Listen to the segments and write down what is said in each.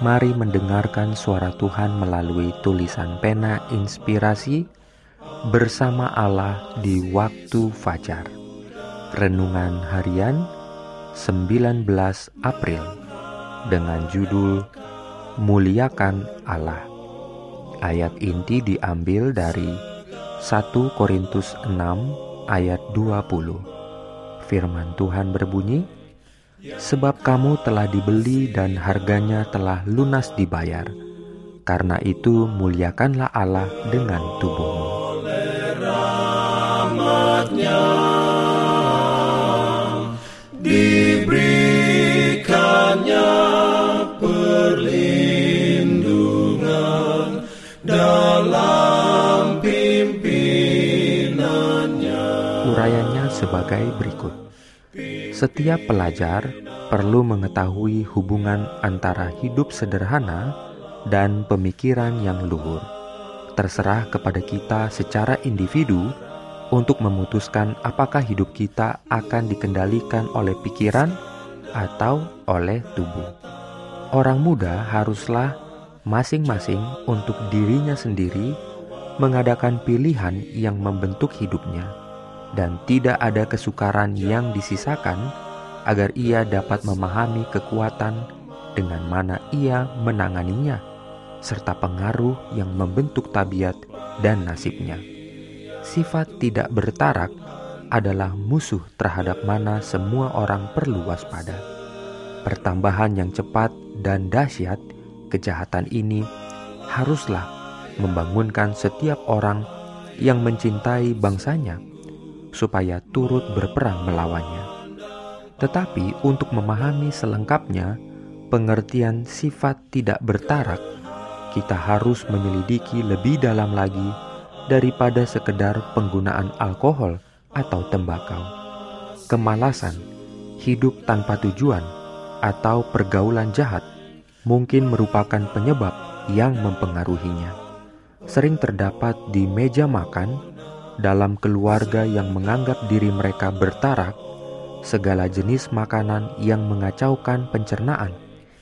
Mari mendengarkan suara Tuhan melalui tulisan pena inspirasi bersama Allah di waktu fajar. Renungan harian 19 April dengan judul Muliakan Allah. Ayat inti diambil dari 1 Korintus 6 ayat 20. Firman Tuhan berbunyi, sebab kamu telah dibeli dan harganya telah lunas dibayar. Karena itu muliakanlah Allah dengan tubuhmu. Diberikannya perlindungan dalam pimpinannya. Urayanya sebagai berikut. Setiap pelajar perlu mengetahui hubungan antara hidup sederhana dan pemikiran yang luhur. Terserah kepada kita secara individu untuk memutuskan apakah hidup kita akan dikendalikan oleh pikiran atau oleh tubuh. Orang muda haruslah masing-masing untuk dirinya sendiri mengadakan pilihan yang membentuk hidupnya dan tidak ada kesukaran yang disisakan agar ia dapat memahami kekuatan dengan mana ia menanganinya, serta pengaruh yang membentuk tabiat dan nasibnya. Sifat tidak bertarak adalah musuh terhadap mana semua orang perlu waspada. Pertambahan yang cepat dan dahsyat kejahatan ini haruslah membangunkan setiap orang yang mencintai bangsanya supaya turut berperang melawannya. Tetapi untuk memahami selengkapnya pengertian sifat tidak bertarak, kita harus menyelidiki lebih dalam lagi daripada sekedar penggunaan alkohol atau tembakau. Kemalasan, hidup tanpa tujuan, atau pergaulan jahat mungkin merupakan penyebab yang mempengaruhinya. Sering terdapat di meja makan dalam keluarga yang menganggap diri mereka bertarak, segala jenis makanan yang mengacaukan pencernaan,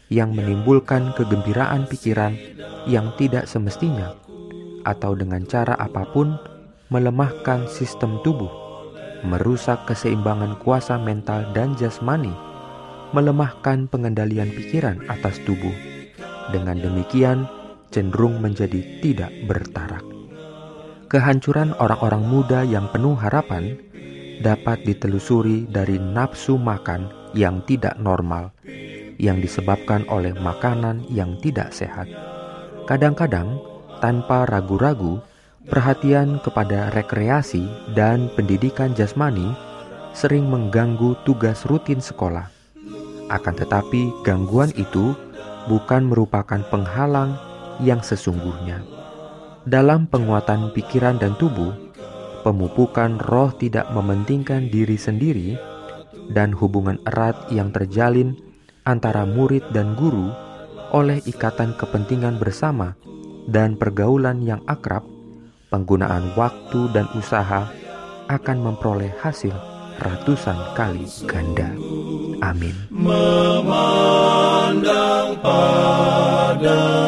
yang menimbulkan kegembiraan pikiran yang tidak semestinya, atau dengan cara apa pun melemahkan sistem tubuh, merusak keseimbangan kuasa mental dan jasmani, melemahkan pengendalian pikiran atas tubuh. Dengan demikian, cenderung menjadi tidak bertarak kehancuran orang-orang muda yang penuh harapan dapat ditelusuri dari nafsu makan yang tidak normal yang disebabkan oleh makanan yang tidak sehat. Kadang-kadang, tanpa ragu-ragu, perhatian kepada rekreasi dan pendidikan jasmani sering mengganggu tugas rutin sekolah. Akan tetapi, gangguan itu bukan merupakan penghalang yang sesungguhnya dalam penguatan pikiran dan tubuh, pemupukan roh tidak mementingkan diri sendiri, dan hubungan erat yang terjalin antara murid dan guru oleh ikatan kepentingan bersama dan pergaulan yang akrab, penggunaan waktu dan usaha akan memperoleh hasil ratusan kali ganda. Amin. Memandang padamu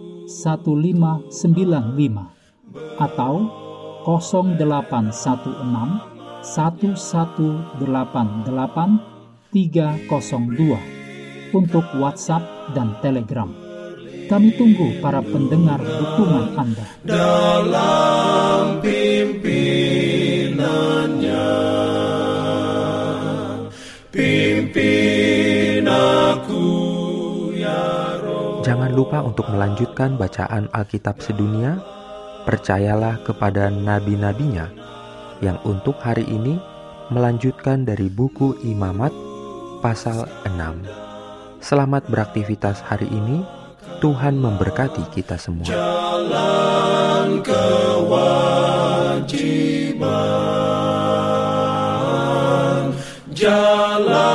1595 atau 0816 1188 302 untuk WhatsApp dan Telegram. Kami tunggu para pendengar dukungan Anda. dalam pimpinannya lupa untuk melanjutkan bacaan Alkitab sedunia, percayalah kepada nabi-nabinya yang untuk hari ini melanjutkan dari buku Imamat pasal 6. Selamat beraktivitas hari ini. Tuhan memberkati kita semua. Jalan kewajiban. Jalan